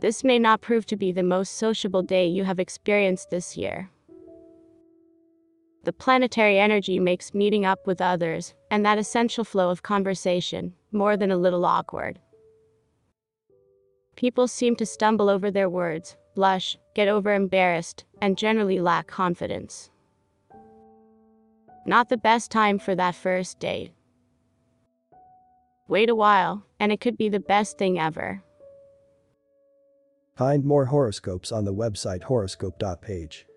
This may not prove to be the most sociable day you have experienced this year. The planetary energy makes meeting up with others, and that essential flow of conversation, more than a little awkward. People seem to stumble over their words, blush, get over embarrassed, and generally lack confidence. Not the best time for that first date. Wait a while, and it could be the best thing ever. Find more horoscopes on the website horoscope.page.